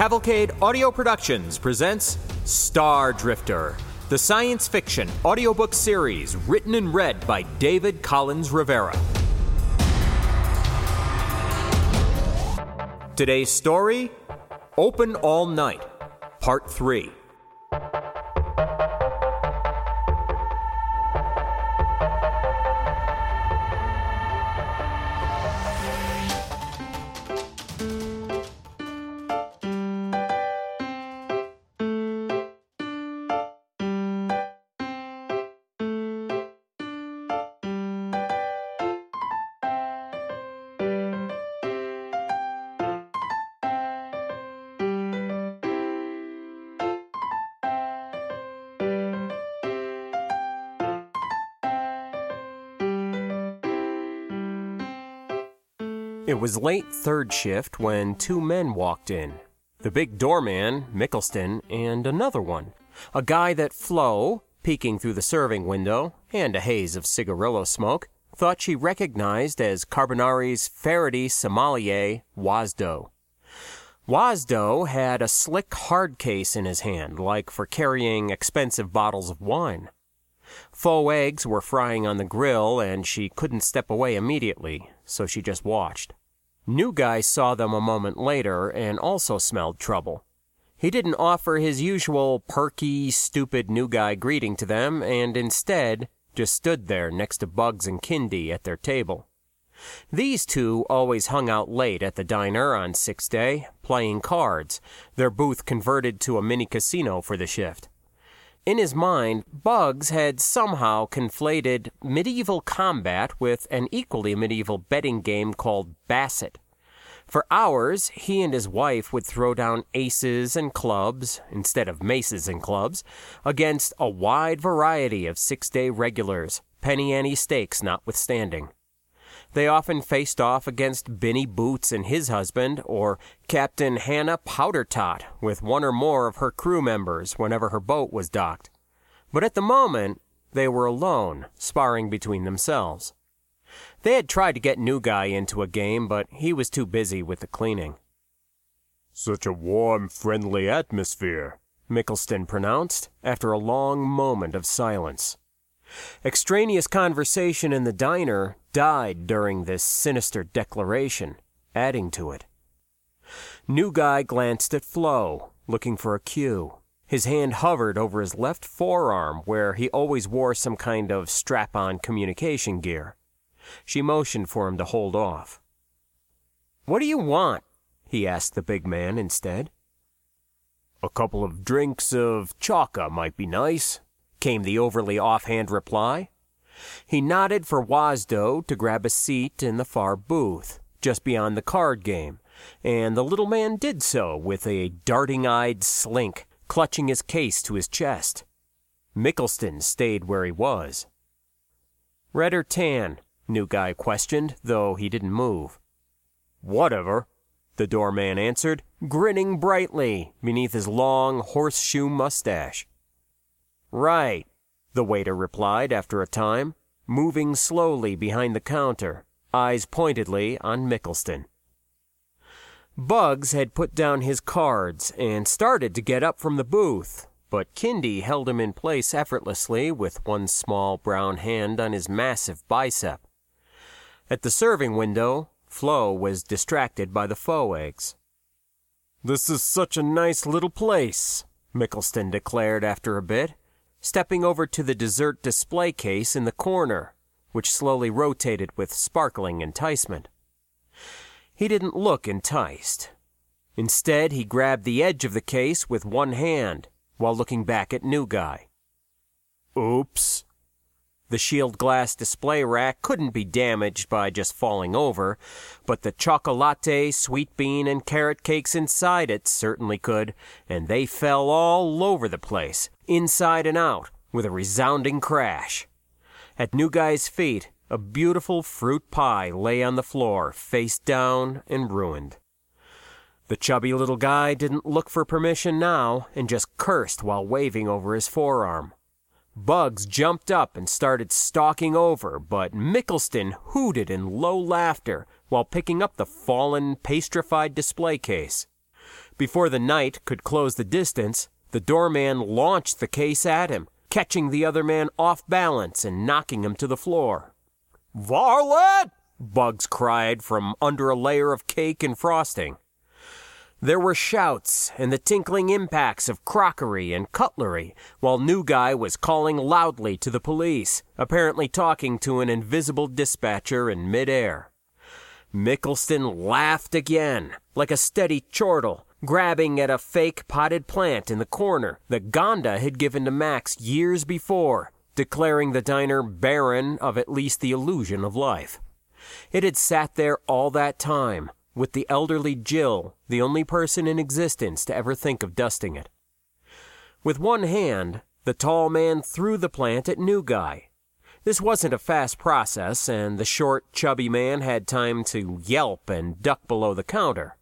Cavalcade Audio Productions presents Star Drifter, the science fiction audiobook series written and read by David Collins Rivera. Today's story Open All Night, Part 3. It was late third shift when two men walked in the big doorman, Mickelston, and another one, a guy that Flo, peeking through the serving window and a haze of cigarillo smoke, thought she recognized as Carbonari's Faraday sommelier, Wasdo. Wasdo had a slick hard case in his hand, like for carrying expensive bottles of wine. Faux eggs were frying on the grill, and she couldn't step away immediately, so she just watched. New Guy saw them a moment later and also smelled trouble. He didn't offer his usual perky, stupid New Guy greeting to them, and instead just stood there next to Bugs and Kindy at their table. These two always hung out late at the diner on Six Day, playing cards, their booth converted to a mini casino for the shift. In his mind, Bugs had somehow conflated medieval combat with an equally medieval betting game called Basset. For hours, he and his wife would throw down aces and clubs, instead of maces and clubs, against a wide variety of six day regulars, penny ante stakes notwithstanding. They often faced off against Benny Boots and his husband, or Captain Hannah Powdertot with one or more of her crew members whenever her boat was docked. But at the moment, they were alone, sparring between themselves. They had tried to get New Guy into a game, but he was too busy with the cleaning. Such a warm, friendly atmosphere, Mickelston pronounced, after a long moment of silence. Extraneous conversation in the diner died during this sinister declaration, adding to it. New Guy glanced at Flo, looking for a cue. His hand hovered over his left forearm, where he always wore some kind of strap on communication gear. She motioned for him to hold off. What do you want? he asked the big man instead. A couple of drinks of chaka might be nice, came the overly offhand reply. He nodded for Wasdo to grab a seat in the far booth, just beyond the card game, and the little man did so with a darting eyed slink, clutching his case to his chest. Mickelston stayed where he was. Red or tan? New Guy questioned, though he didn't move. Whatever, the doorman answered, grinning brightly beneath his long horseshoe mustache. Right, the waiter replied after a time, moving slowly behind the counter, eyes pointedly on Mickelston. Bugs had put down his cards and started to get up from the booth, but Kindy held him in place effortlessly with one small brown hand on his massive bicep. At the serving window, Flo was distracted by the faux eggs. This is such a nice little place, Mickelston declared after a bit, stepping over to the dessert display case in the corner, which slowly rotated with sparkling enticement. He didn't look enticed. Instead, he grabbed the edge of the case with one hand while looking back at New Guy. Oops, the shield glass display rack couldn't be damaged by just falling over, but the chocolate, sweet bean, and carrot cakes inside it certainly could, and they fell all over the place, inside and out, with a resounding crash. At New Guy's feet, a beautiful fruit pie lay on the floor, face down and ruined. The chubby little guy didn't look for permission now and just cursed while waving over his forearm. Bugs jumped up and started stalking over, but Mickelston hooted in low laughter while picking up the fallen, pastrified display case. Before the knight could close the distance, the doorman launched the case at him, catching the other man off balance and knocking him to the floor. Varlet! Bugs cried from under a layer of cake and frosting. There were shouts and the tinkling impacts of crockery and cutlery, while New Guy was calling loudly to the police, apparently talking to an invisible dispatcher in midair. Mickleston laughed again, like a steady chortle, grabbing at a fake potted plant in the corner that Gonda had given to Max years before, declaring the diner barren of at least the illusion of life. It had sat there all that time, with the elderly Jill, the only person in existence to ever think of dusting it. With one hand, the tall man threw the plant at New Guy. This wasn't a fast process, and the short, chubby man had time to yelp and duck below the counter.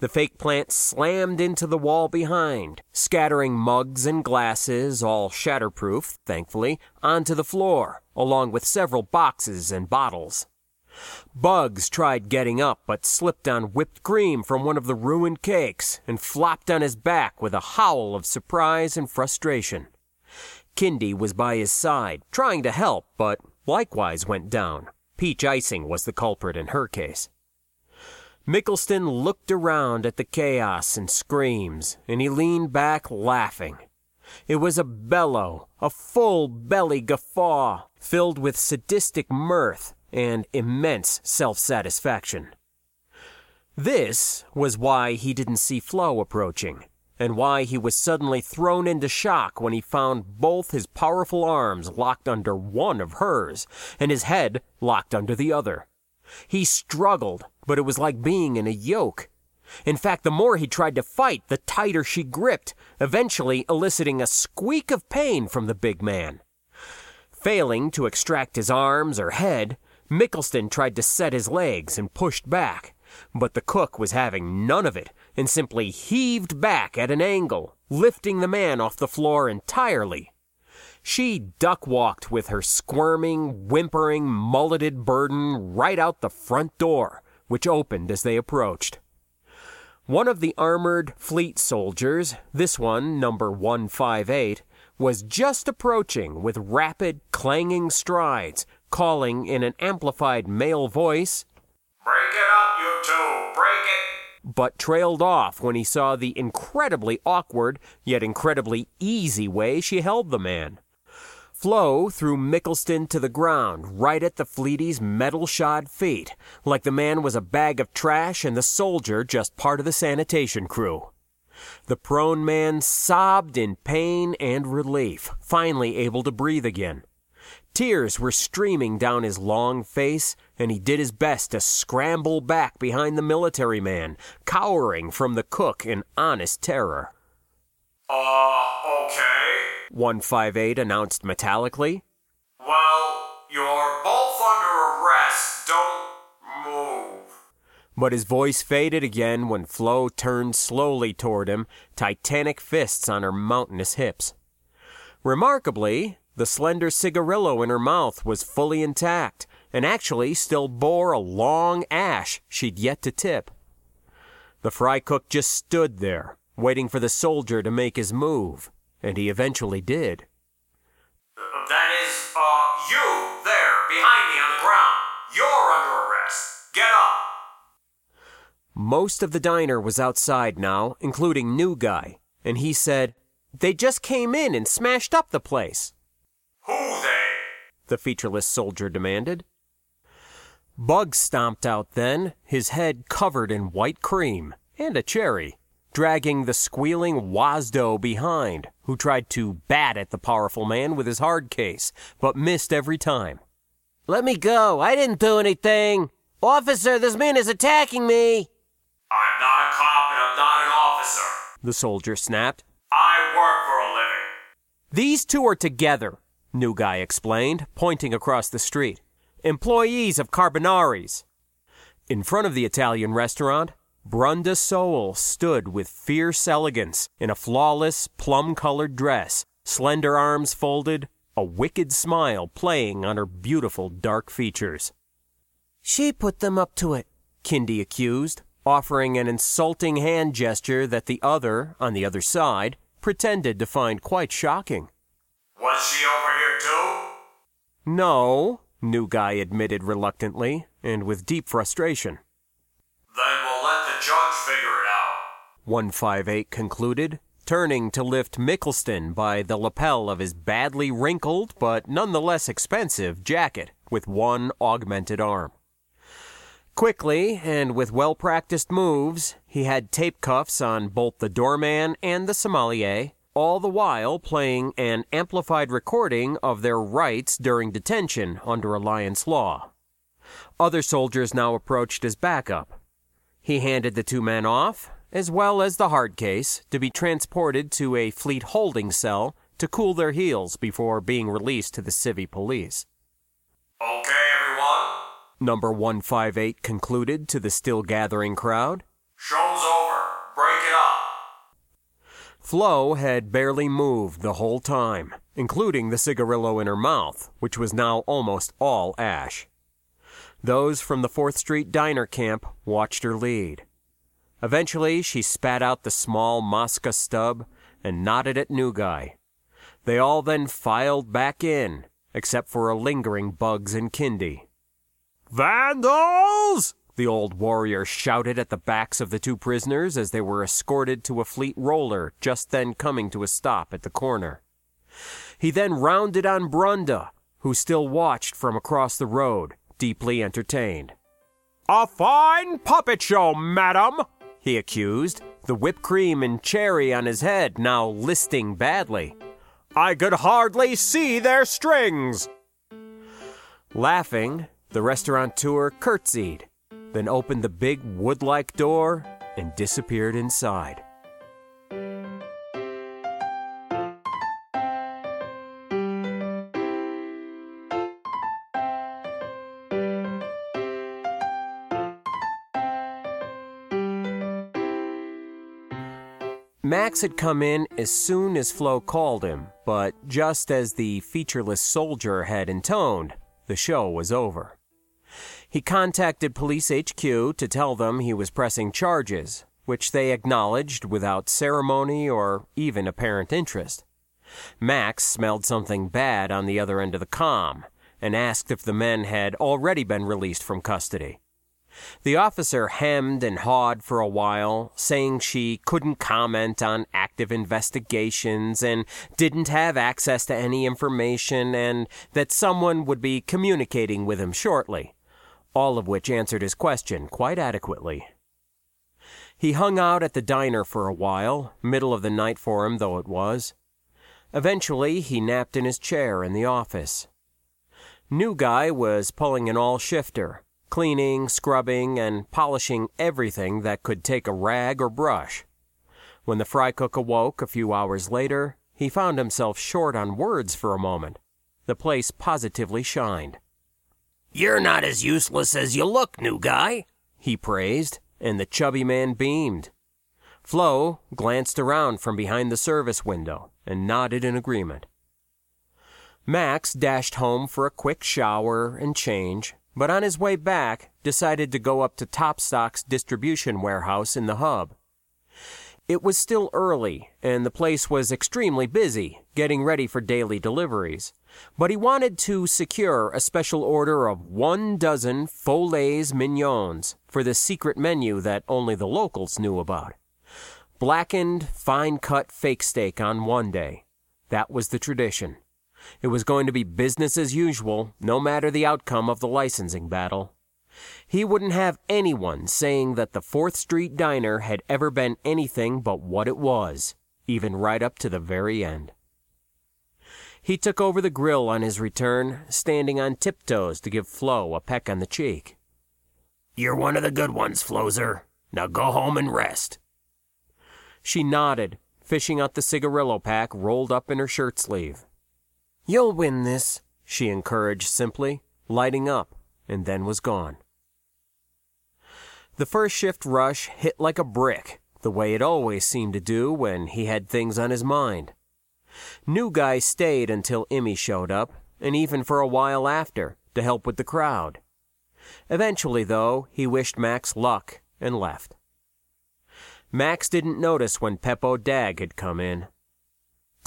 The fake plant slammed into the wall behind, scattering mugs and glasses, all shatterproof, thankfully, onto the floor, along with several boxes and bottles. Bugs tried getting up, but slipped on whipped cream from one of the ruined cakes and flopped on his back with a howl of surprise and frustration. Kindy was by his side, trying to help, but likewise went down. Peach icing was the culprit in her case. Mickleston looked around at the chaos and screams, and he leaned back laughing. It was a bellow, a full belly guffaw, filled with sadistic mirth and immense self satisfaction. This was why he didn't see Flo approaching, and why he was suddenly thrown into shock when he found both his powerful arms locked under one of hers, and his head locked under the other. He struggled, but it was like being in a yoke. In fact, the more he tried to fight, the tighter she gripped, eventually eliciting a squeak of pain from the big man. Failing to extract his arms or head, Mickleston tried to set his legs and pushed back, but the cook was having none of it and simply heaved back at an angle, lifting the man off the floor entirely. She duck walked with her squirming, whimpering, mulleted burden right out the front door, which opened as they approached. One of the armored fleet soldiers, this one, number 158, was just approaching with rapid, clanging strides, calling in an amplified male voice, Break it up, you two, break it! but trailed off when he saw the incredibly awkward yet incredibly easy way she held the man. Flo threw Mickleston to the ground right at the Fleety's metal shod feet, like the man was a bag of trash and the soldier just part of the sanitation crew. The prone man sobbed in pain and relief, finally able to breathe again. Tears were streaming down his long face, and he did his best to scramble back behind the military man, cowering from the cook in honest terror. Uh, okay. 158 announced metallically. Well, you're both under arrest. Don't move. But his voice faded again when Flo turned slowly toward him, titanic fists on her mountainous hips. Remarkably, the slender cigarillo in her mouth was fully intact and actually still bore a long ash she'd yet to tip. The fry cook just stood there, waiting for the soldier to make his move, and he eventually did. That is, uh, you there behind me on the ground. You're under arrest. Get up. Most of the diner was outside now, including New Guy, and he said, They just came in and smashed up the place. Who they? the featureless soldier demanded. Bug stomped out then, his head covered in white cream and a cherry, dragging the squealing Wasdo behind, who tried to bat at the powerful man with his hard case, but missed every time. Let me go. I didn't do anything. Officer, this man is attacking me, I'm not a cop and I'm not an officer. the soldier snapped. I work for a living. These two are together, New Guy explained, pointing across the street. Employees of Carbonari's. In front of the Italian restaurant, Brunda Soul stood with fierce elegance in a flawless, plum colored dress, slender arms folded, a wicked smile playing on her beautiful dark features. She put them up to it, Kindy accused, offering an insulting hand gesture that the other, on the other side, pretended to find quite shocking. Was she over here too? No, New Guy admitted reluctantly and with deep frustration. Then we'll let judge figure it out. 158 concluded, turning to lift Mickleston by the lapel of his badly wrinkled but nonetheless expensive jacket with one augmented arm. Quickly and with well practiced moves, he had tape cuffs on both the doorman and the sommelier, all the while playing an amplified recording of their rights during detention under Alliance law. Other soldiers now approached as backup. He handed the two men off, as well as the hard case, to be transported to a fleet holding cell to cool their heels before being released to the civvy police. Okay, everyone? Number 158 concluded to the still gathering crowd. Show's over. Break it up. Flo had barely moved the whole time, including the cigarillo in her mouth, which was now almost all ash. Those from the 4th Street diner camp watched her lead. Eventually, she spat out the small Mosca stub and nodded at New Guy. They all then filed back in, except for a lingering Bugs and Kindy. Vandals! The old warrior shouted at the backs of the two prisoners as they were escorted to a fleet roller just then coming to a stop at the corner. He then rounded on Brunda, who still watched from across the road, deeply entertained. A fine puppet show, madam, he accused, the whipped cream and cherry on his head now listing badly. I could hardly see their strings. Laughing, the restaurateur curtsied, then opened the big wood like door and disappeared inside. Max had come in as soon as Flo called him, but just as the featureless soldier had intoned, the show was over. He contacted Police HQ to tell them he was pressing charges, which they acknowledged without ceremony or even apparent interest. Max smelled something bad on the other end of the com and asked if the men had already been released from custody. The officer hemmed and hawed for a while, saying she couldn't comment on active investigations and didn't have access to any information and that someone would be communicating with him shortly, all of which answered his question quite adequately. He hung out at the diner for a while, middle of the night for him though it was. Eventually, he napped in his chair in the office. New guy was pulling an all shifter cleaning, scrubbing, and polishing everything that could take a rag or brush. When the fry cook awoke a few hours later, he found himself short on words for a moment. The place positively shined. You're not as useless as you look, new guy, he praised, and the chubby man beamed. Flo glanced around from behind the service window and nodded in agreement. Max dashed home for a quick shower and change, but on his way back decided to go up to Topstock's distribution warehouse in the hub. It was still early, and the place was extremely busy, getting ready for daily deliveries. But he wanted to secure a special order of one dozen filets mignons for the secret menu that only the locals knew about. Blackened, fine cut fake steak on one day. That was the tradition. It was going to be business as usual, no matter the outcome of the licensing battle. He wouldn't have anyone saying that the 4th Street Diner had ever been anything but what it was, even right up to the very end. He took over the grill on his return, standing on tiptoes to give Flo a peck on the cheek. You're one of the good ones, Flozer. Now go home and rest. She nodded, fishing out the cigarillo pack rolled up in her shirt sleeve. You'll win this, she encouraged simply, lighting up, and then was gone. The first shift rush hit like a brick, the way it always seemed to do when he had things on his mind. New guy stayed until Emmy showed up, and even for a while after, to help with the crowd. Eventually, though, he wished Max luck and left. Max didn't notice when Peppo Dag had come in.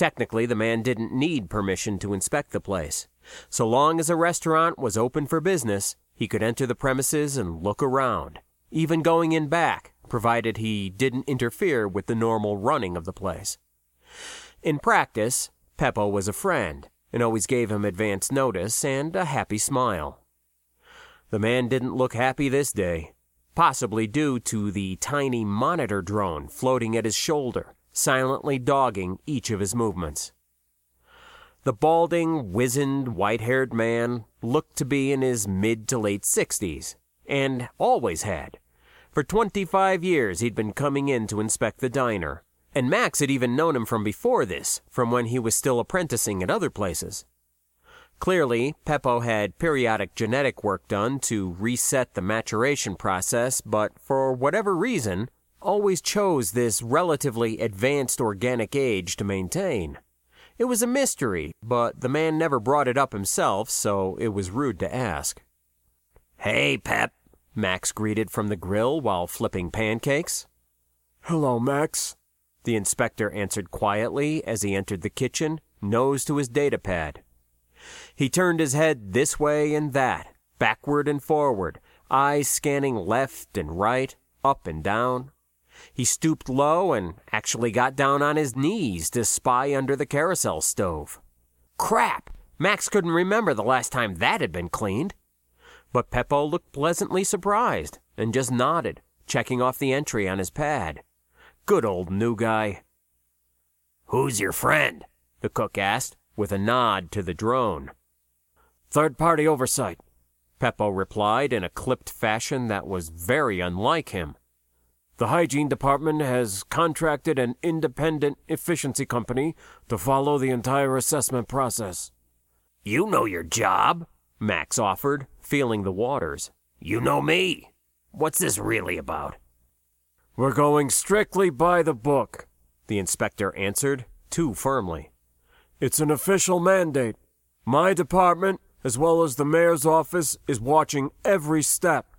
Technically, the man didn't need permission to inspect the place. So long as a restaurant was open for business, he could enter the premises and look around, even going in back, provided he didn't interfere with the normal running of the place. In practice, Peppo was a friend and always gave him advance notice and a happy smile. The man didn't look happy this day, possibly due to the tiny monitor drone floating at his shoulder, silently dogging each of his movements. The balding, wizened, white haired man looked to be in his mid to late sixties, and always had. For 25 years he'd been coming in to inspect the diner, and Max had even known him from before this, from when he was still apprenticing at other places. Clearly, Peppo had periodic genetic work done to reset the maturation process, but for whatever reason, always chose this relatively advanced organic age to maintain. It was a mystery, but the man never brought it up himself, so it was rude to ask. Hey, Pep, Max greeted from the grill while flipping pancakes. Hello, Max, the inspector answered quietly as he entered the kitchen, nose to his data pad. He turned his head this way and that, backward and forward, eyes scanning left and right, up and down. He stooped low and actually got down on his knees to spy under the carousel stove. Crap! Max couldn't remember the last time that had been cleaned. But Peppo looked pleasantly surprised and just nodded, checking off the entry on his pad. Good old new guy. Who's your friend? the cook asked, with a nod to the drone. Third party oversight, Peppo replied in a clipped fashion that was very unlike him. The hygiene department has contracted an independent efficiency company to follow the entire assessment process. You know your job, Max offered, feeling the waters. You know me. What's this really about? We're going strictly by the book, the inspector answered, too firmly. It's an official mandate. My department, as well as the mayor's office, is watching every step.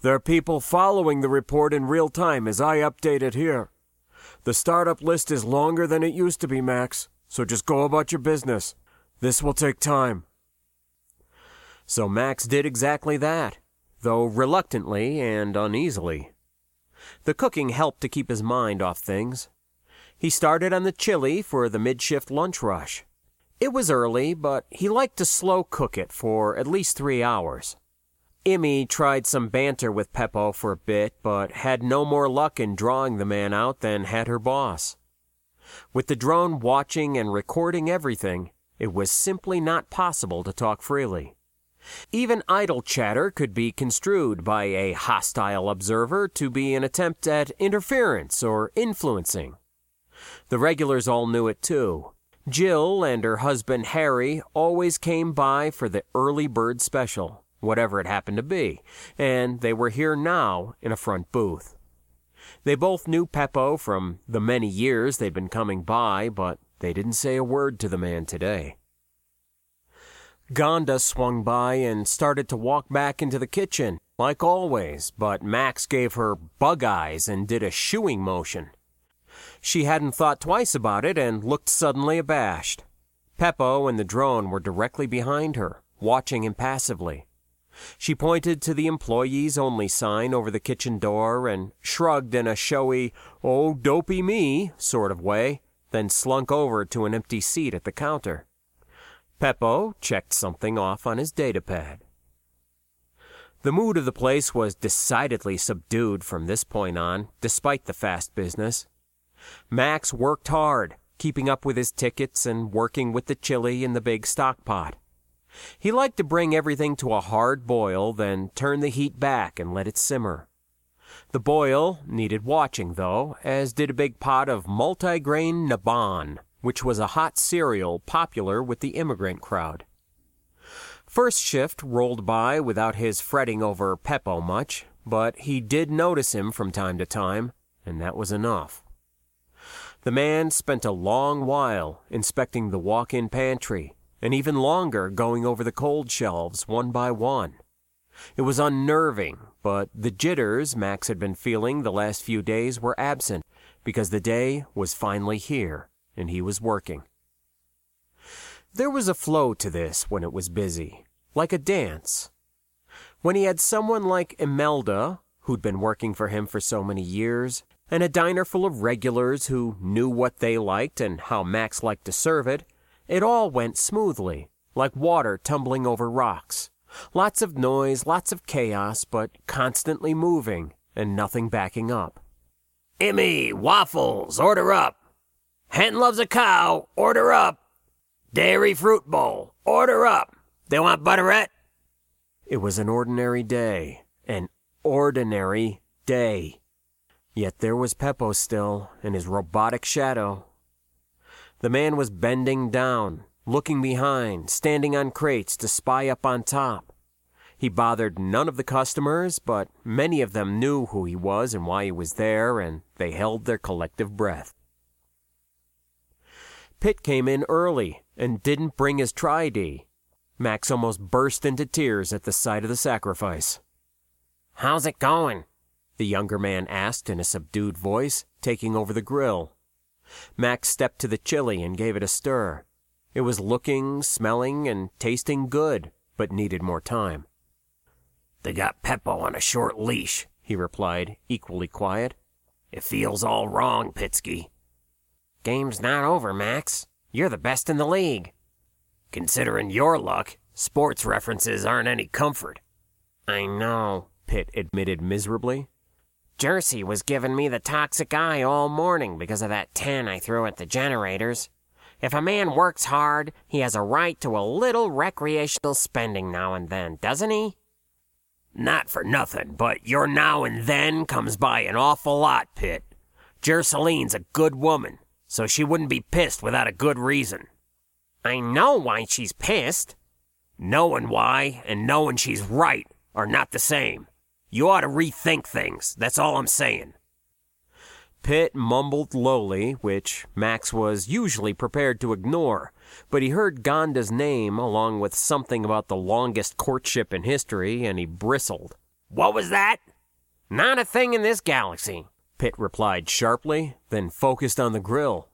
There are people following the report in real time as I update it here. The startup list is longer than it used to be, Max, so just go about your business. This will take time. So Max did exactly that, though reluctantly and uneasily. The cooking helped to keep his mind off things. He started on the chili for the mid-shift lunch rush. It was early, but he liked to slow cook it for at least three hours. Immy tried some banter with Peppo for a bit, but had no more luck in drawing the man out than had her boss. With the drone watching and recording everything, it was simply not possible to talk freely. Even idle chatter could be construed by a hostile observer to be an attempt at interference or influencing. The regulars all knew it too. Jill and her husband Harry always came by for the early bird special, whatever it happened to be, and they were here now in a front booth. They both knew Peppo from the many years they'd been coming by, but they didn't say a word to the man today. Gonda swung by and started to walk back into the kitchen, like always, but Max gave her bug eyes and did a shooing motion. She hadn't thought twice about it and looked suddenly abashed. Peppo and the drone were directly behind her, watching impassively. She pointed to the employees only sign over the kitchen door and shrugged in a showy, oh, dopey me sort of way, then slunk over to an empty seat at the counter. Peppo checked something off on his datapad. The mood of the place was decidedly subdued from this point on, despite the fast business. Max worked hard, keeping up with his tickets and working with the chili in the big stock pot. He liked to bring everything to a hard boil, then turn the heat back and let it simmer. The boil needed watching, though, as did a big pot of multigrain Nabon which was a hot cereal popular with the immigrant crowd. First shift rolled by without his fretting over Peppo much, but he did notice him from time to time, and that was enough. The man spent a long while inspecting the walk in pantry, and even longer going over the cold shelves one by one. It was unnerving, but the jitters Max had been feeling the last few days were absent because the day was finally here and he was working. There was a flow to this when it was busy, like a dance. When he had someone like Imelda, who'd been working for him for so many years, and a diner full of regulars who knew what they liked and how Max liked to serve it, it all went smoothly, like water tumbling over rocks. Lots of noise, lots of chaos, but constantly moving and nothing backing up. Emmy, waffles, order up. Hen loves a cow, order up. Dairy fruit bowl, order up. They want butterette? It was an ordinary day, an ordinary day. Yet there was Peppo still, in his robotic shadow. The man was bending down, looking behind, standing on crates to spy up on top. He bothered none of the customers, but many of them knew who he was and why he was there, and they held their collective breath. Pitt came in early and didn't bring his tri-D. Max almost burst into tears at the sight of the sacrifice. How's it going? The younger man asked in a subdued voice, taking over the grill. Max stepped to the chili and gave it a stir. It was looking, smelling, and tasting good, but needed more time. They got Peppo on a short leash, he replied, equally quiet. It feels all wrong, Pitsky. Game's not over, Max. You're the best in the league. Considering your luck, sports references aren't any comfort. I know, Pitt admitted miserably. Jersey was giving me the toxic eye all morning because of that 10 I threw at the generators. If a man works hard, he has a right to a little recreational spending now and then, doesn't he? Not for nothing, but your now and then comes by an awful lot, Pitt. Jersaline's a good woman, so she wouldn't be pissed without a good reason. I know why she's pissed. Knowing why and knowing she's right are not the same. You ought to rethink things, that's all I'm saying. Pitt mumbled lowly, which Max was usually prepared to ignore, but he heard Gonda's name along with something about the longest courtship in history, and he bristled. What was that? Not a thing in this galaxy, Pitt replied sharply, then focused on the grill.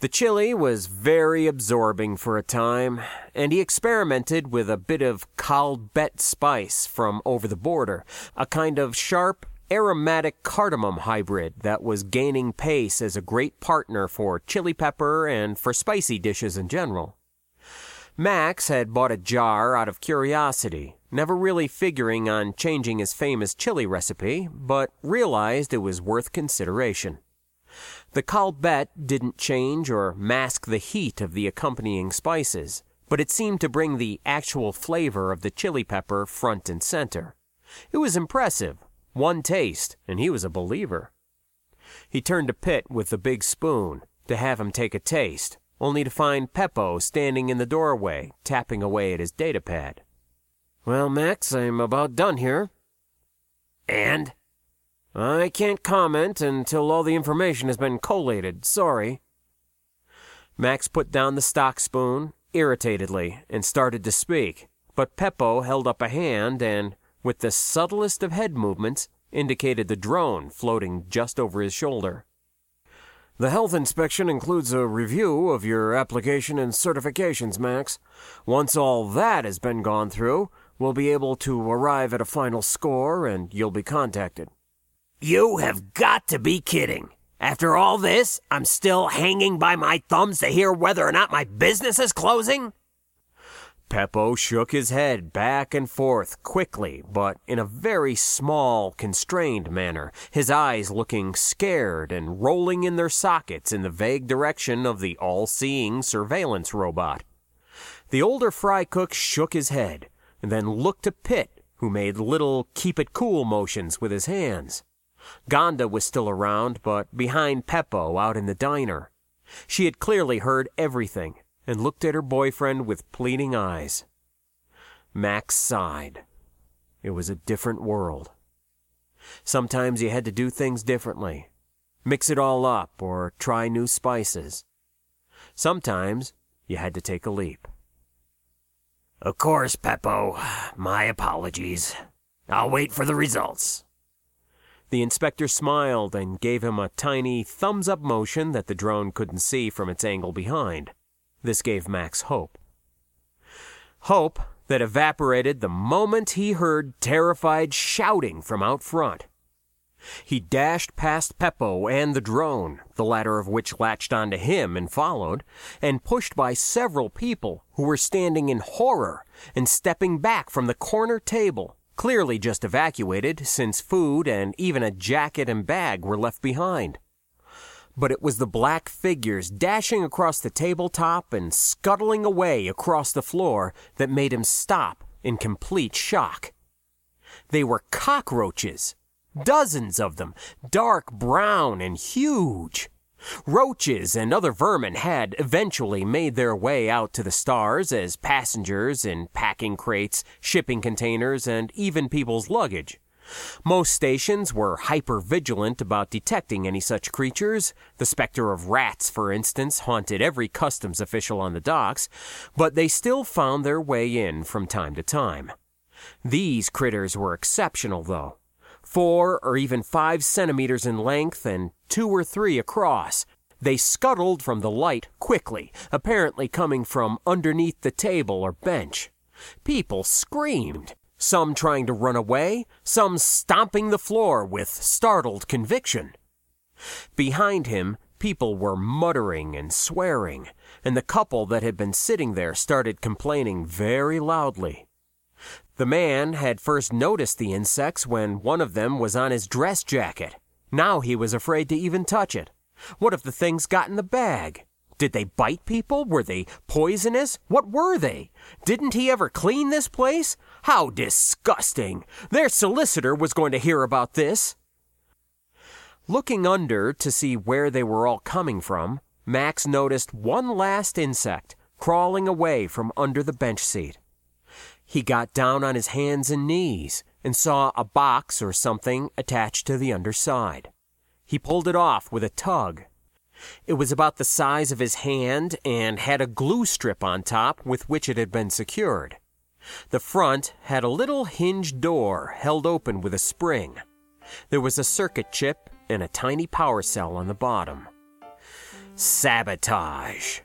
The chili was very absorbing for a time, and he experimented with a bit of Kalbet spice from over the border, a kind of sharp, aromatic cardamom hybrid that was gaining pace as a great partner for chili pepper and for spicy dishes in general. Max had bought a jar out of curiosity, never really figuring on changing his famous chili recipe, but realized it was worth consideration. The Kalbet didn't change or mask the heat of the accompanying spices, but it seemed to bring the actual flavor of the chili pepper front and center. It was impressive, one taste, and he was a believer. He turned to Pitt with the big spoon to have him take a taste, only to find Peppo standing in the doorway, tapping away at his datapad. Well, Max, I'm about done here. And? I can't comment until all the information has been collated. Sorry. Max put down the stock spoon, irritatedly, and started to speak, but Peppo held up a hand and, with the subtlest of head movements, indicated the drone floating just over his shoulder. The health inspection includes a review of your application and certifications, Max. Once all that has been gone through, we'll be able to arrive at a final score and you'll be contacted. You have got to be kidding. After all this, I'm still hanging by my thumbs to hear whether or not my business is closing? Peppo shook his head back and forth quickly, but in a very small, constrained manner, his eyes looking scared and rolling in their sockets in the vague direction of the all seeing surveillance robot. The older fry cook shook his head and then looked to Pitt, who made little keep it cool motions with his hands. Gonda was still around, but behind Peppo out in the diner. She had clearly heard everything and looked at her boyfriend with pleading eyes. Max sighed. It was a different world. Sometimes you had to do things differently, mix it all up, or try new spices. Sometimes you had to take a leap. Of course, Peppo. My apologies. I'll wait for the results. The inspector smiled and gave him a tiny thumbs up motion that the drone couldn't see from its angle behind. This gave Max hope. Hope that evaporated the moment he heard terrified shouting from out front. He dashed past Peppo and the drone, the latter of which latched onto him and followed, and pushed by several people who were standing in horror and stepping back from the corner table, clearly just evacuated since food and even a jacket and bag were left behind. But it was the black figures dashing across the tabletop and scuttling away across the floor that made him stop in complete shock. They were cockroaches Dozens of them, dark brown and huge. Roaches and other vermin had eventually made their way out to the stars as passengers in packing crates, shipping containers, and even people's luggage. Most stations were hyper vigilant about detecting any such creatures. The specter of rats, for instance, haunted every customs official on the docks, but they still found their way in from time to time. These critters were exceptional, though four or even five centimeters in length and two or three across. They scuttled from the light quickly, apparently coming from underneath the table or bench. People screamed, some trying to run away, some stomping the floor with startled conviction. Behind him, people were muttering and swearing, and the couple that had been sitting there started complaining very loudly. The man had first noticed the insects when one of them was on his dress jacket. Now he was afraid to even touch it. What if the things got in the bag? Did they bite people? Were they poisonous? What were they? Didn't he ever clean this place? How disgusting! Their solicitor was going to hear about this. Looking under to see where they were all coming from, Max noticed one last insect crawling away from under the bench seat. He got down on his hands and knees and saw a box or something attached to the underside. He pulled it off with a tug. It was about the size of his hand and had a glue strip on top with which it had been secured. The front had a little hinged door held open with a spring. There was a circuit chip and a tiny power cell on the bottom. Sabotage.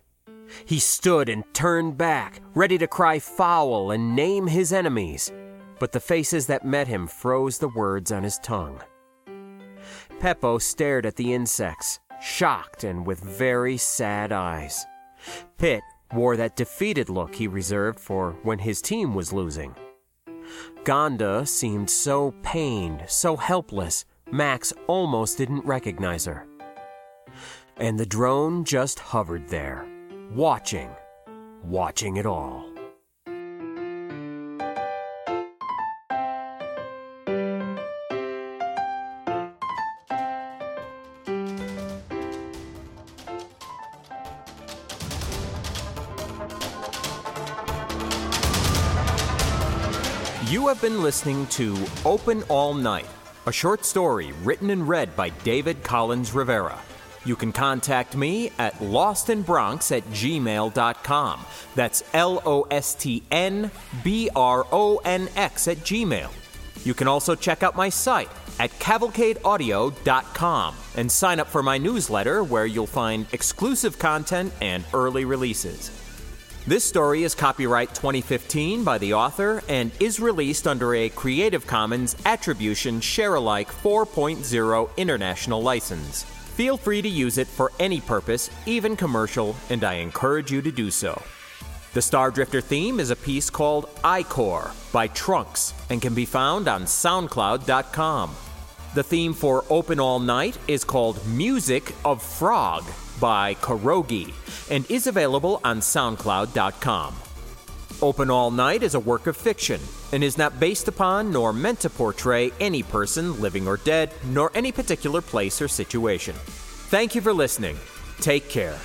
He stood and turned back, ready to cry foul and name his enemies, but the faces that met him froze the words on his tongue. Peppo stared at the insects, shocked and with very sad eyes. Pitt wore that defeated look he reserved for when his team was losing. Gonda seemed so pained, so helpless, Max almost didn't recognize her. And the drone just hovered there watching, watching it all. You have been listening to Open All Night, a short story written and read by David Collins Rivera. You can contact me at lostinbronx at gmail.com. That's L O S T N B R O N X at gmail. You can also check out my site at cavalcadeaudio.com and sign up for my newsletter where you'll find exclusive content and early releases. This story is copyright 2015 by the author and is released under a Creative Commons Attribution Sharealike 4.0 international license. Feel free to use it for any purpose, even commercial, and I encourage you to do so. The Star Drifter theme is a piece called I-Core by Trunks and can be found on SoundCloud.com. The theme for Open All Night is called Music of Frog by Karogi and is available on SoundCloud.com. Open All Night is a work of fiction and is not based upon nor meant to portray any person, living or dead, nor any particular place or situation. Thank you for listening. Take care.